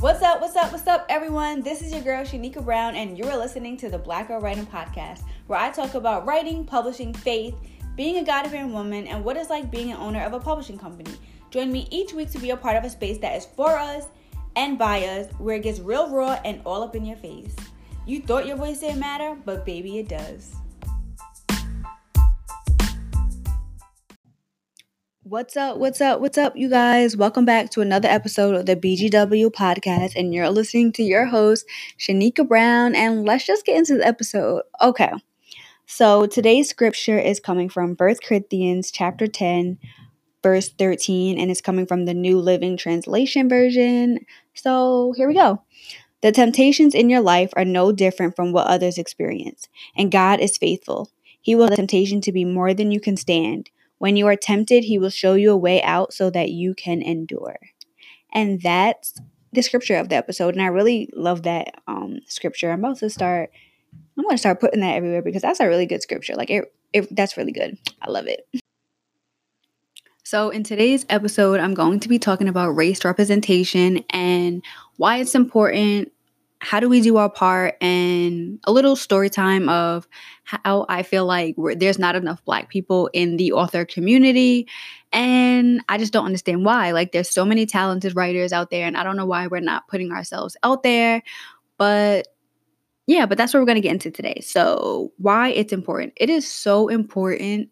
What's up, what's up, what's up, everyone? This is your girl, Shanika Brown, and you are listening to the Black Girl Writing Podcast, where I talk about writing, publishing, faith, being a God fearing woman, and what it's like being an owner of a publishing company. Join me each week to be a part of a space that is for us and by us, where it gets real raw and all up in your face. You thought your voice didn't matter, but baby, it does. What's up? What's up? What's up, you guys? Welcome back to another episode of the BGW podcast, and you're listening to your host, Shanika Brown. And let's just get into the episode. Okay, so today's scripture is coming from 1 Corinthians chapter 10, verse 13, and it's coming from the New Living Translation version. So here we go. The temptations in your life are no different from what others experience, and God is faithful. He will the temptation to be more than you can stand. When you are tempted, he will show you a way out so that you can endure. And that's the scripture of the episode. And I really love that um, scripture. I'm about to start, I'm going to start putting that everywhere because that's a really good scripture. Like, it, it, that's really good. I love it. So, in today's episode, I'm going to be talking about race representation and why it's important, how do we do our part and a little story time of how I feel like there's not enough black people in the author community. And I just don't understand why. Like there's so many talented writers out there and I don't know why we're not putting ourselves out there. But yeah but that's what we're going to get into today. So why it's important. It is so important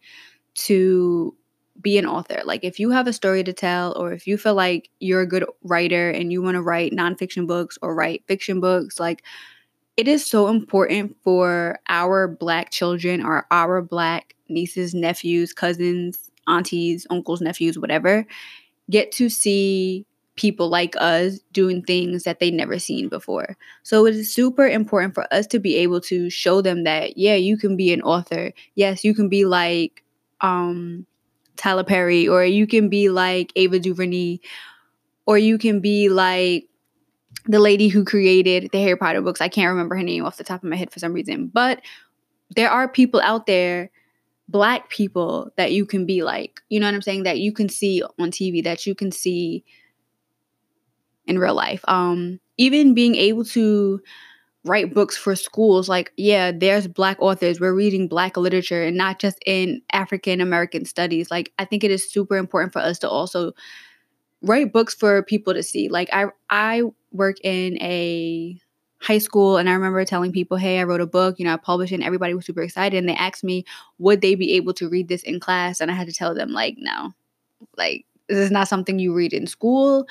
to be an author. Like if you have a story to tell, or if you feel like you're a good writer and you want to write nonfiction books or write fiction books, like it is so important for our black children or our black nieces, nephews, cousins, aunties, uncles, nephews, whatever, get to see people like us doing things that they never seen before. So it is super important for us to be able to show them that yeah, you can be an author. Yes, you can be like um Tyler Perry, or you can be like Ava DuVernay, or you can be like the lady who created the Harry Potter books. I can't remember her name off the top of my head for some reason, but there are people out there, black people, that you can be like. You know what I'm saying? That you can see on TV, that you can see in real life. Um, even being able to write books for schools like yeah there's black authors we're reading black literature and not just in african american studies like i think it is super important for us to also write books for people to see like i i work in a high school and i remember telling people hey i wrote a book you know i published it and everybody was super excited and they asked me would they be able to read this in class? And i had to tell them like no. Like this is not something you read in school.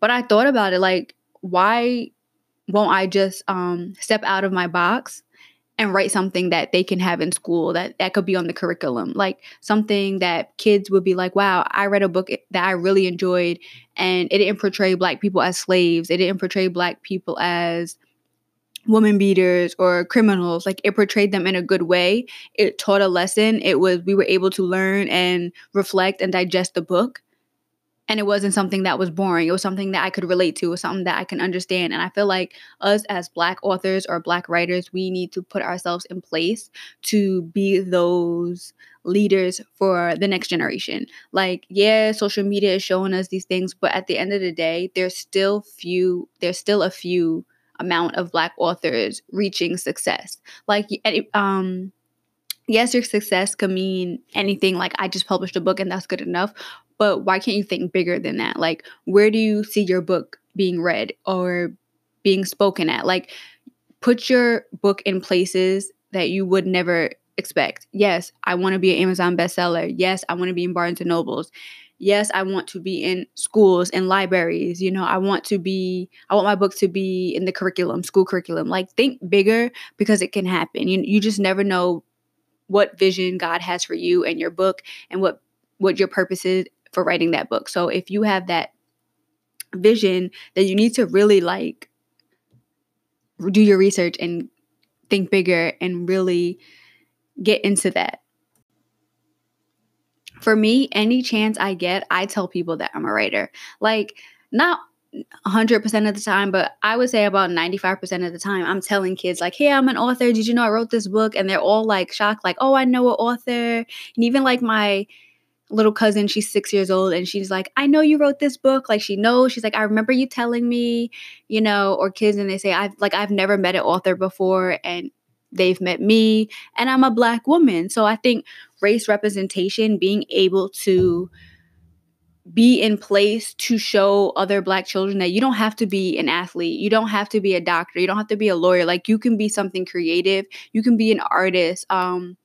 But i thought about it like why won't I just um, step out of my box and write something that they can have in school that that could be on the curriculum? Like something that kids would be like wow i read a book that i really enjoyed and it didn't portray black people as slaves. It didn't portray black people as woman beaters or criminals. Like it portrayed them in a good way. It taught a lesson. It was we were able to learn and reflect and digest the book and it wasn't something that was boring. It was something that i could relate to. It was something that i can understand. And i feel like us as black authors or black writers we need to put ourselves in place to be those leaders for the next generation. Like yeah social media is showing us these things but at the end of the day there's still few there's still a few amount of black authors reaching success. Like um yes, your success could mean anything. Like I just published a book and that's good enough. But why can't you think bigger than that? Like, where do you see your book being read or being spoken at? Like, put your book in places that you would never expect. Yes, I want to be an Amazon bestseller. Yes, I want to be in Barnes and Nobles. Yes, I want to be in schools and libraries. You know, I want to be, I want my book to be in the curriculum, school curriculum. Like, think bigger because it can happen. You, you just never know what vision God has for you and your book and what what your purpose is for writing that book. So if you have that vision, then you need to really like do your research and think bigger and really get into that. For me, any chance I get, I tell people that I'm a writer. Like not 100% of the time, but I would say about 95% of the time, I'm telling kids, like, hey, I'm an author. Did you know I wrote this book? And they're all like shocked, like, oh, I know an author. And even like my little cousin, she's six years old, and she's like, I know you wrote this book. Like she knows. She's like, I remember you telling me, you know, or kids and they say, I've like I've never met an author before and they've met me and I'm a black woman. So I think race representation, being able to be in place to show other black children that you don't have to be an athlete, you don't have to be a doctor, you don't have to be a lawyer. Like you can be something creative, you can be an artist. Um,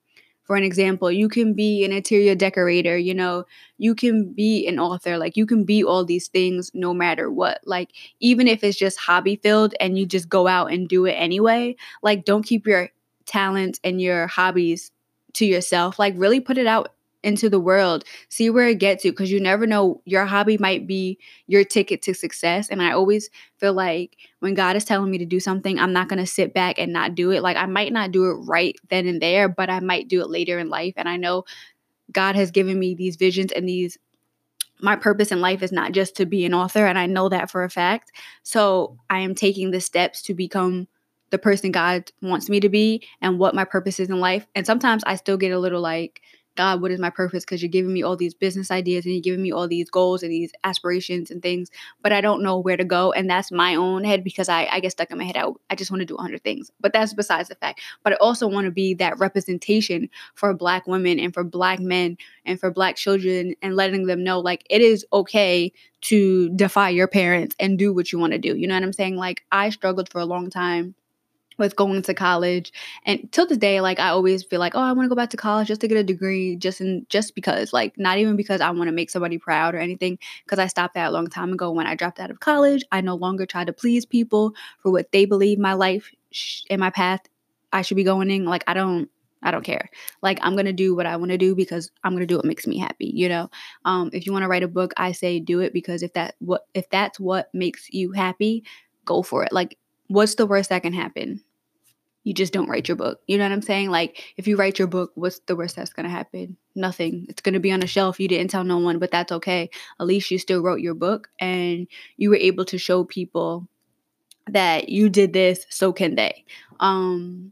for an example, you can be an interior decorator, you know, you can be an author, like you can be all these things no matter what. Like, even if it's just hobby filled and you just go out and do it anyway, like, don't keep your talents and your hobbies to yourself. Like, really put it out into the world, see where it gets you because you never know. Your hobby might be your ticket to success. And I always feel like when God is telling me to do something, I'm not going to sit back and not do it. Like I might not do it right then and there, but I might do it later in life. And I know God has given me these visions and these my purpose in life is not just to be an author and I know that for a fact. So I am taking the steps to become the person God wants me to be and what my purpose is in life. And sometimes I still get a little like God, what is my purpose? Because you're giving me all these business ideas and you're giving me all these goals and these aspirations and things, but I don't know where to go. And that's my own head because I, I get stuck in my head. I, I just want to do 100 things, but that's besides the fact. But I also want to be that representation for Black women and for Black men and for Black children and letting them know like it is okay to defy your parents and do what you want to do. You know what I'm saying? Like I struggled for a long time with going to college and till this day like i always feel like oh i want to go back to college just to get a degree just in just because like not even because i want to make somebody proud or anything because i stopped that a long time ago when i dropped out of college i no longer try to please people for what they believe my life sh- and my path i should be going in like i don't I don't care. Like I'm gonna do what I want to do because I'm gonna do what makes me happy. You know, um, if you want to write a book, I say do it because if that what if that's what makes you happy, go for it. Like what's the worst that can happen? You just don't write your book. You know what I'm saying? Like, if you write your book, what's the worst that's gonna happen? Nothing. It's gonna be on a shelf. You didn't tell no one, but that's okay. At least you still wrote your book and you were able to show people that you did this, so can they. Um,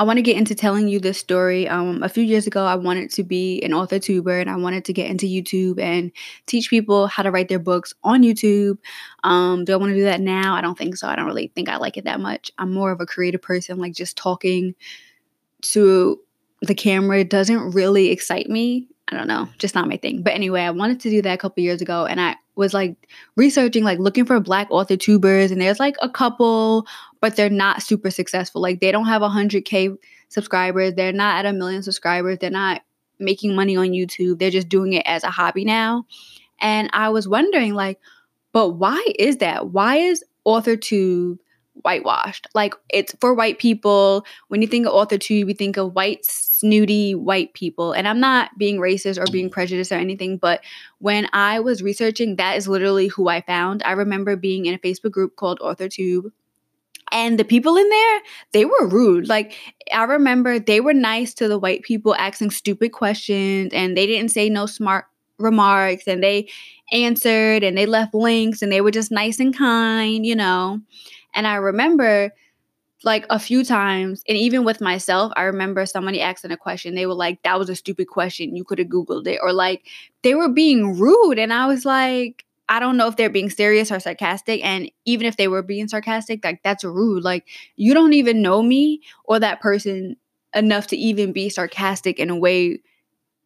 I want to get into telling you this story. Um, a few years ago, I wanted to be an author tuber and I wanted to get into YouTube and teach people how to write their books on YouTube. Um, do I want to do that now? I don't think so. I don't really think I like it that much. I'm more of a creative person, like just talking to the camera doesn't really excite me. I don't know, just not my thing. But anyway, I wanted to do that a couple years ago and I was like researching, like looking for black author tubers, and there's like a couple, but they're not super successful. Like they don't have 100K subscribers, they're not at a million subscribers, they're not making money on YouTube, they're just doing it as a hobby now. And I was wondering, like, but why is that? Why is AuthorTube whitewashed. Like it's for white people. When you think of author tube, you think of white, snooty white people. And I'm not being racist or being prejudiced or anything, but when I was researching, that is literally who I found. I remember being in a Facebook group called AuthorTube. And the people in there, they were rude. Like, I remember they were nice to the white people asking stupid questions and they didn't say no smart remarks and they answered and they left links and they were just nice and kind, you know. And I remember like a few times, and even with myself, I remember somebody asking a question. They were like, that was a stupid question. You could have Googled it. Or like they were being rude. And I was like, I don't know if they're being serious or sarcastic. And even if they were being sarcastic, like that's rude. Like you don't even know me or that person enough to even be sarcastic in a way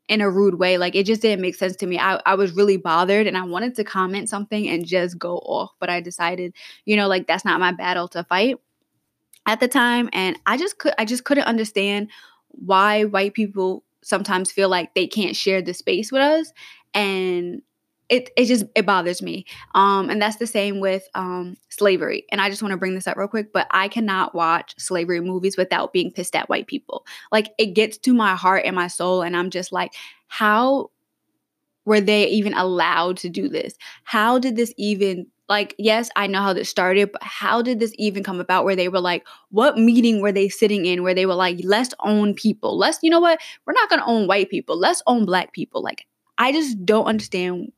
in a rude way. Like it just didn't make sense to me. I, I was really bothered and I wanted to comment something and just go off. But I decided, you know, like that's not my battle to fight at the time. And I just could I just couldn't understand why white people sometimes feel like they can't share the space with us. And it it just it bothers me. Um, and that's the same with um, slavery. And I just want to bring this up real quick, but I cannot watch slavery movies without being pissed at white people. Like it gets to my heart and my soul, and I'm just like, how were they even allowed to do this? How did this even like yes i know how this started but how did this even come about where they were like what meeting were they sitting in where they were like let's own people let's you know what we're not going to own white people let's own black people like i just don't understand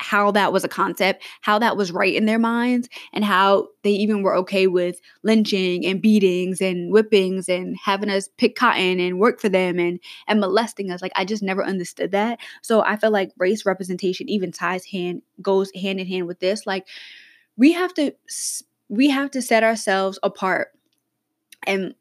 how that was a concept, how that was right in their minds, and how they even were okay with lynching and beatings and whippings and having us pick cotton and work for them and and molesting us. Like I just never understood that. So I feel like race representation even ties hand goes hand in hand with this. Like we have to we have to set ourselves apart and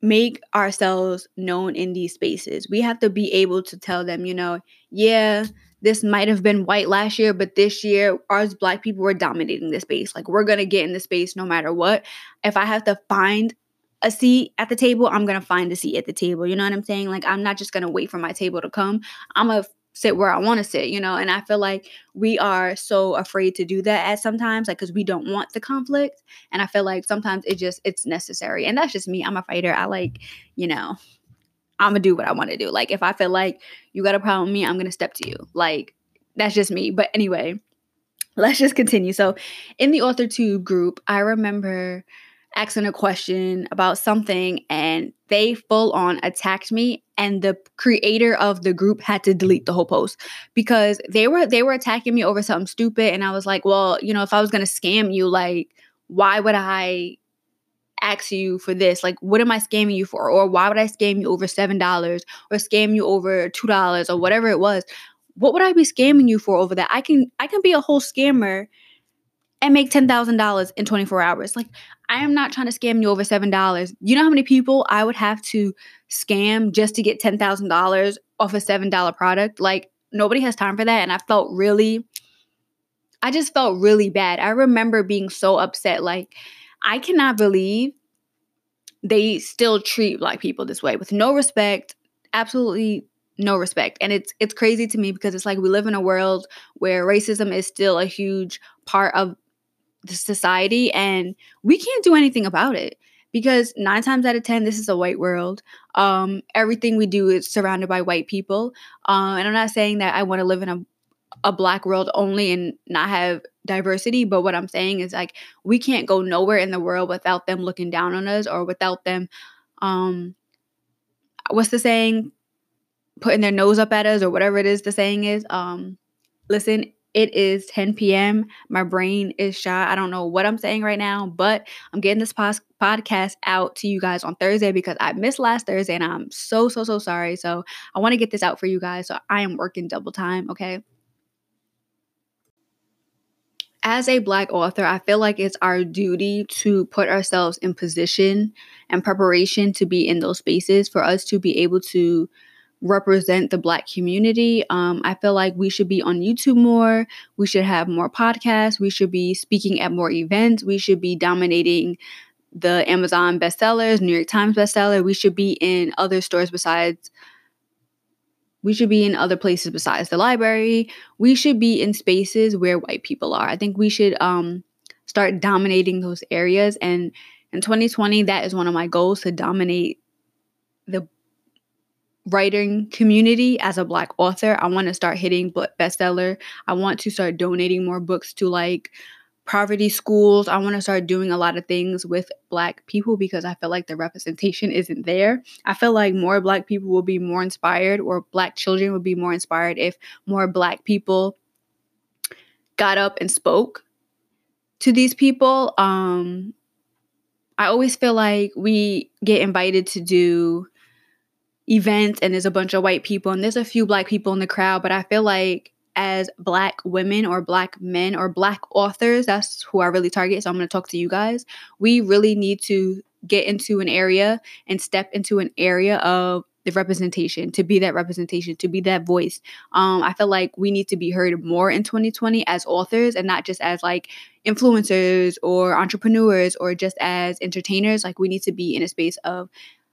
make ourselves known in these spaces. We have to be able to tell them, you know, yeah, this might have been white last year, but this year, ours black people were dominating the space. Like, we're gonna get in the space no matter what. If I have to find a seat at the table, I'm gonna find a seat at the table. You know what I'm saying? Like, I'm not just gonna wait for my table to come. I'm gonna sit where I want to sit, you know? And I feel like we are so afraid to do that at sometimes, like, because we don't want the conflict. And I feel like sometimes it just, it's necessary. And that's just me. I'm a fighter. I like, you know, I'm gonna do what I want to do. Like if I feel like you got a problem with me, I'm gonna step to you. Like that's just me. But anyway, let's just continue. So in the author tube group, I remember asking a question about something and they full on attacked me and the creator of the group had to delete the whole post because they were they were attacking me over something stupid and I was like, "Well, you know, if I was going to scam you, like why would I ask you for this? Like, what am I scamming you for? Or why would I scam you over $7 or scam you over $2 or whatever it was? What would I be scamming you for over that? I can I can be a whole scammer and make $10,000 in 24 hours. Like, I am not trying to scam you over $7. You know how many people I would have to scam just to get $10,000 off a $7 product? Like, nobody has time for that. And I felt really, I just felt really bad. I remember being so upset. Like, I cannot believe they still treat black people this way with no respect, absolutely no respect. And it's it's crazy to me because it's like we live in a world where racism is still a huge part of the society and we can't do anything about it because 9 times out of 10 this is a white world. Um everything we do is surrounded by white people. Uh, and I'm not saying that I want to live in a a black world only and not have diversity but what i'm saying is like we can't go nowhere in the world without them looking down on us or without them um what's the saying putting their nose up at us or whatever it is the saying is um listen it is 10 p.m. My brain is shot. I don't know what I'm saying right now, but I'm getting this pos- podcast out to you guys on Thursday because I missed last Thursday and I'm so, so, so sorry. So I want to get this out for you guys. So I am working double time, okay? As a black author, I feel like it's our duty to put ourselves in position and preparation to be in those spaces for us to be able to represent the black community. Um, I feel like we should be on YouTube more. We should have more podcasts. We should be speaking at more events. We should be dominating the Amazon bestsellers, New York Times bestseller. We should be in other stores besides we should be in other places besides the library. We should be in spaces where white people are. I think we should um, start dominating those areas. And in 2020, that is one of my goals to dominate the writing community as a black author. I want to start hitting bestseller. I want to start donating more books to like poverty schools. I want to start doing a lot of things with Black people because I feel like the representation isn't there. I feel like more Black people will be more inspired, or Black children would be more inspired if more Black people got up and spoke to these people. Um, I always feel like we get invited to do events and there's a bunch of white people and there's a few black people in the crowd, but I feel like as black women or black men or black authors that's who i really target so i'm going to talk to you guys. We really need to get into an area and step into an area of the representation to be that representation to be that voice. Um, i feel like we need to be heard more in 2020 as authors and not just as like influencers or entrepreneurs or just as entertainers. Like we need to be in a space of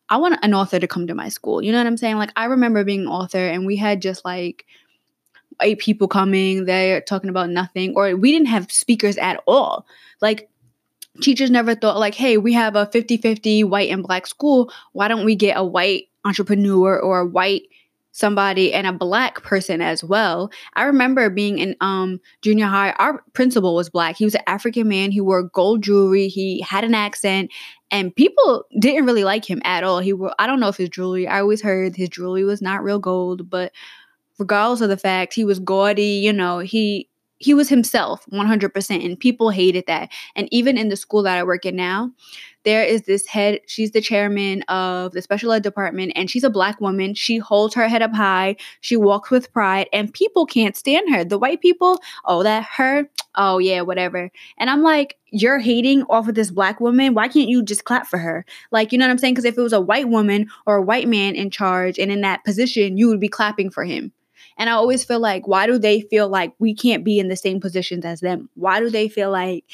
i want an author to come to my school you know what i'm saying? Like i remember being an author and we had just like eight people coming, they're talking about nothing, or we didn't have speakers at all. Like, teachers never thought, like, hey, we have a 50 50 white and black school. Why don't we get a white entrepreneur or a white somebody and a black person as well. I remember being in um junior high, our principal was black. He was an African man, he wore gold jewelry, he had an accent, and people didn't really like him at all. He wore I don't know if his jewelry, I always heard his jewelry was not real gold, but regardless of the fact he was gaudy, you know, he he was himself 100% and people hated that. And even in the school that i work in now there is this head she's the chairman of the special ed department and she's a black woman. She holds her head up high. She walks with pride and people can't stand her. The white people oh that her oh yeah whatever. And i'm like you're hating off of this black woman? Why can't you just clap for her? Like you know what i'm saying? Because if it was a white woman or a white man in charge and in that position you would be clapping for him and I always feel like, why do they feel like we can't be in the same positions as them? Why do they feel like,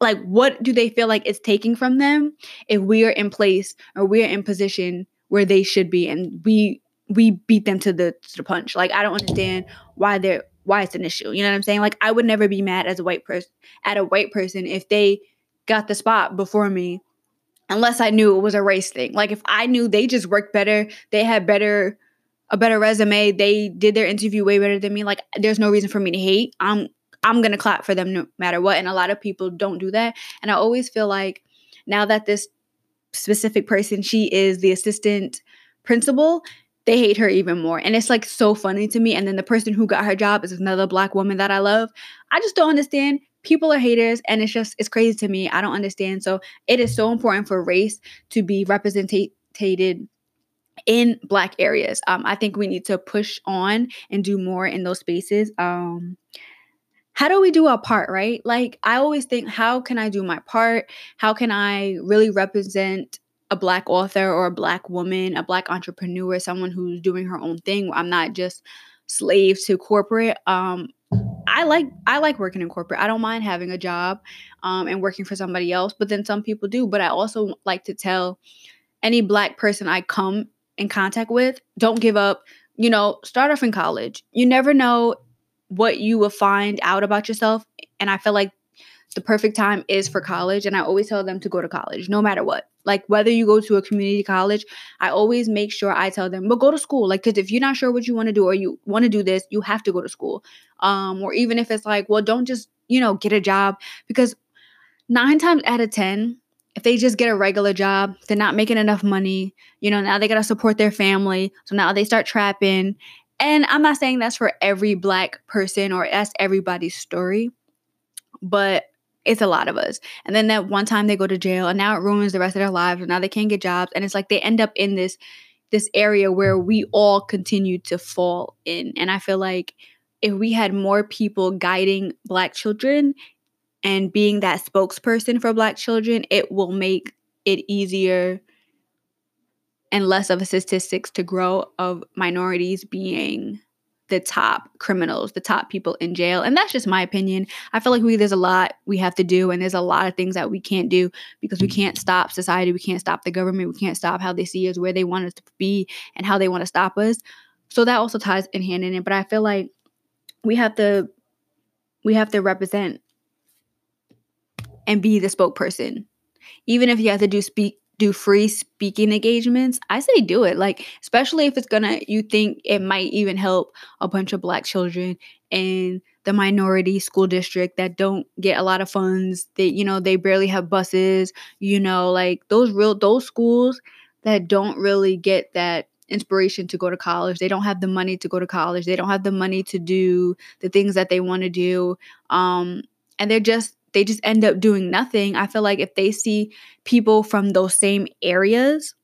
like, what do they feel like it's taking from them if we are in place or we are in position where they should be and we we beat them to the to the punch? Like, I don't understand why they're why it's an issue. You know what I'm saying? Like, I would never be mad as a white person at a white person if they got the spot before me unless I knew it was a race thing. Like if I knew they just worked better, they had better a better resume. They did their interview way better than me. Like there's no reason for me to hate. I'm I'm going to clap for them no matter what. And a lot of people don't do that. And I always feel like now that this specific person, she is the assistant principal, they hate her even more. And it's like so funny to me. And then the person who got her job is another black woman that I love. I just don't understand. People are haters and it's just it's crazy to me. I don't understand. So it is so important for race to be represented in black areas. Um, i think we need to push on and do more in those spaces. Um, how do we do our part right? Like i always think how can i do my part? How can i really represent a black author or a black woman a black entrepreneur someone who's doing her own thing? I'm not just slave to corporate. Um, I like I like working in corporate. I don't mind having a job um, and working for somebody else, but then some people do. But I also like to tell any black person I come in contact with, don't give up. You know, start off in college. You never know what you will find out about yourself. And I feel like the perfect time is for college. And I always tell them to go to college, no matter what. Like whether you go to a community college, I always make sure I tell them, but go to school. Like, because if you're not sure what you want to do or you want to do this, you have to go to school. Um, or even if it's like, well, don't just, you know, get a job because nine times out of 10, if they just get a regular job, they're not making enough money. You know, now they got to support their family. So now they start trapping. And I'm not saying that's for every black person or that's everybody's story, but it's a lot of us. And then that one time they go to jail and now it ruins the rest of their lives and now they can't get jobs and it's like they end up in this this area where we all continue to fall in. And I feel like if we had more people guiding black children and being that spokesperson for black children, it will make it easier and less of a statistics to grow of minorities being the top criminals, the top people in jail. And that's just my opinion. I feel like we there's a lot we have to do and there's a lot of things that we can't do because we can't stop society, we can't stop the government, we can't stop how they see us, where they want us to be and how they want to stop us. So that also ties in hand in it, but I feel like we have to we have to represent and be the spokesperson. Even if you have to do speak do free speaking engagements, I say do it. Like especially if it's gonna you think it might even help a bunch of black children in the minority school district that don't get a lot of funds. They you know, they barely have buses, you know, like those real those schools that don't really get that inspiration to go to college. They don't have the money to go to college. They don't have the money to do the things that they want to do. Um, and they're just they just end up doing nothing. I feel like if they see people from those same areas,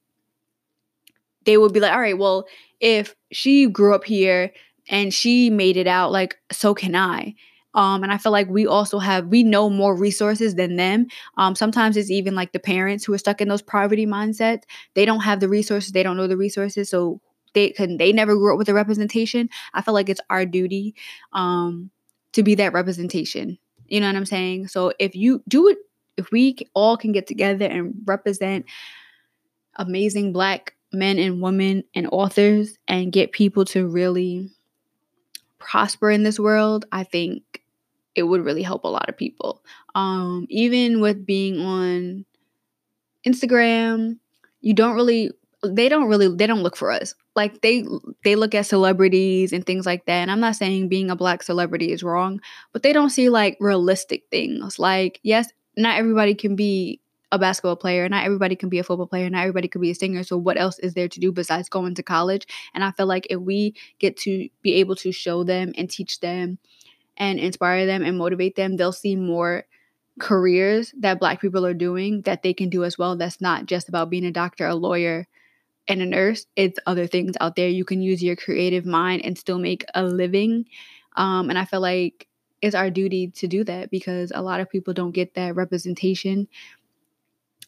they would be like, all right, well, if she grew up here and she made it out, like, so can I. Um, and I feel like we also have we know more resources than them. Um, sometimes it's even like the parents who are stuck in those poverty mindsets. They don't have the resources. They don't know the resources, so they can they never grew up with the representation. I feel like it's our duty um, to be that representation. You know what I'm saying? So if you do it, if we all can get together and represent amazing black men and women and authors and get people to really prosper in this world, I think it would really help a lot of people. Um, even with being on Instagram, you don't really they don't really they don't look for us like they they look at celebrities and things like that and i'm not saying being a black celebrity is wrong but they don't see like realistic things like yes not everybody can be a basketball player not everybody can be a football player not everybody can be a singer so what else is there to do besides going to college and i feel like if we get to be able to show them and teach them and inspire them and motivate them, they'll see more careers that black people are doing that they can do as well. That's not just about being a doctor, a lawyer, and a nurse. It's other things out there. You can use your creative mind and still make a living. Um, and I feel like it's our duty to do that because a lot of people don't get that representation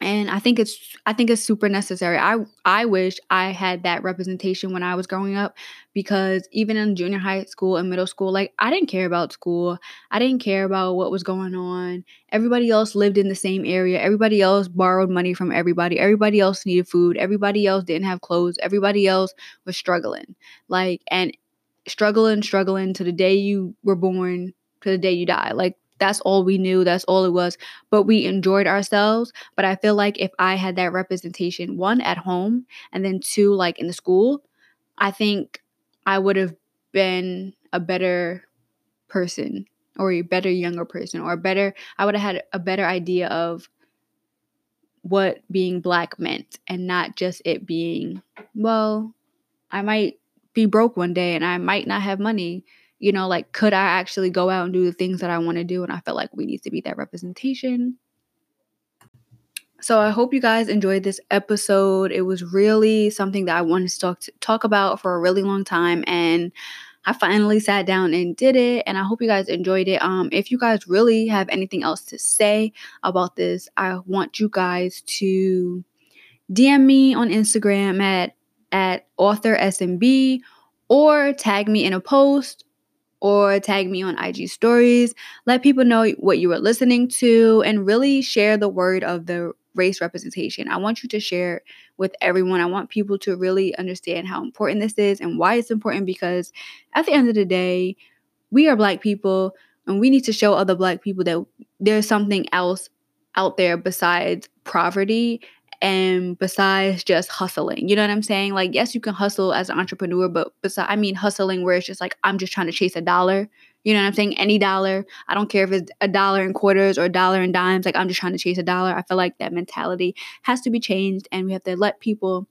and I think it's I think it's super necessary. I I wish I had that representation when I was growing up because even in junior high school and middle school, like I didn't care about school. I didn't care about what was going on. Everybody else lived in the same area. Everybody else borrowed money from everybody. Everybody else needed food. Everybody else didn't have clothes. Everybody else was struggling. Like and struggling, struggling to the day you were born to the day you die. Like that's all we knew. That's all it was. But we enjoyed ourselves. But i feel like if i had that representation one at home and then two like in the school i think i would have been a better person or a better younger person or a better i would have had a better idea of what being black meant and not just it being well i might be broke one day and i might not have money you know, like, could I actually go out and do the things that I want to do? And I felt like we need to be that representation. So I hope you guys enjoyed this episode. It was really something that I wanted to talk to, talk about for a really long time and I finally sat down and did it and I hope you guys enjoyed it. Um if you guys really have anything else to say about this, I want you guys to DM me on Instagram at at author SMB or tag me in a post or tag me on IG stories. Let people know what you are listening to and really share the word of the race representation. I want you to share with everyone. I want people to really understand how important this is and why it's important because at the end of the day, we are black people and we need to show other black people that there's something else out there besides poverty and besides just hustling. You know what I'm saying? Like, yes, you can hustle as an entrepreneur, but besides, I mean, hustling where it's just like, I'm just trying to chase a dollar. You know what I'm saying? Any dollar. I don't care if it's a dollar in quarters or a dollar in dimes. Like, I'm just trying to chase a dollar. I feel like that mentality has to be changed, and we have to let people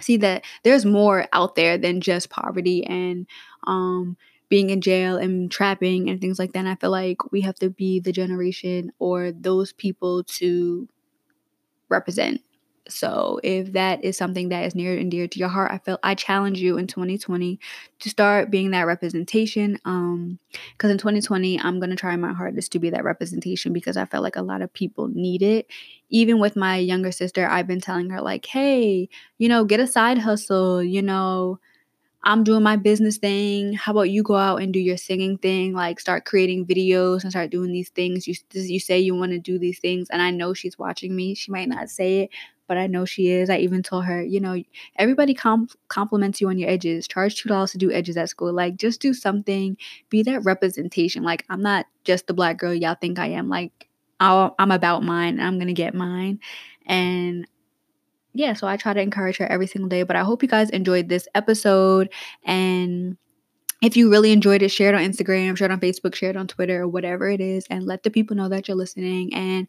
see that there's more out there than just poverty and, um, being in jail and trapping and things like that. And I feel like we have to be the generation or those people to represent so if that is something that is near and dear to your heart, I feel I challenge you in 2020 to start being that representation. Um, because in 2020, I'm gonna try my hardest to be that representation because I felt like a lot of people need it. Even with my younger sister, I've been telling her like, hey, you know, get a side hustle, you know, I'm doing my business thing. How about you go out and do your singing thing? Like start creating videos and start doing these things. You you say you want to do these things, and I know she's watching me. She might not say it, but I know she is. I even told her, you know, everybody com- compliments you on your edges. Charge two dollars to do edges at school. Like just do something. Be that representation. Like I'm not just the black girl y'all think I am. Like i am about mine. I'm gonna get mine, and yeah, so I try to encourage her every single day. But I hope you guys enjoyed this episode. And if you really enjoyed it, share it on Instagram, share it on Facebook, share it on Twitter, or whatever it is, and let the people know that you're listening. And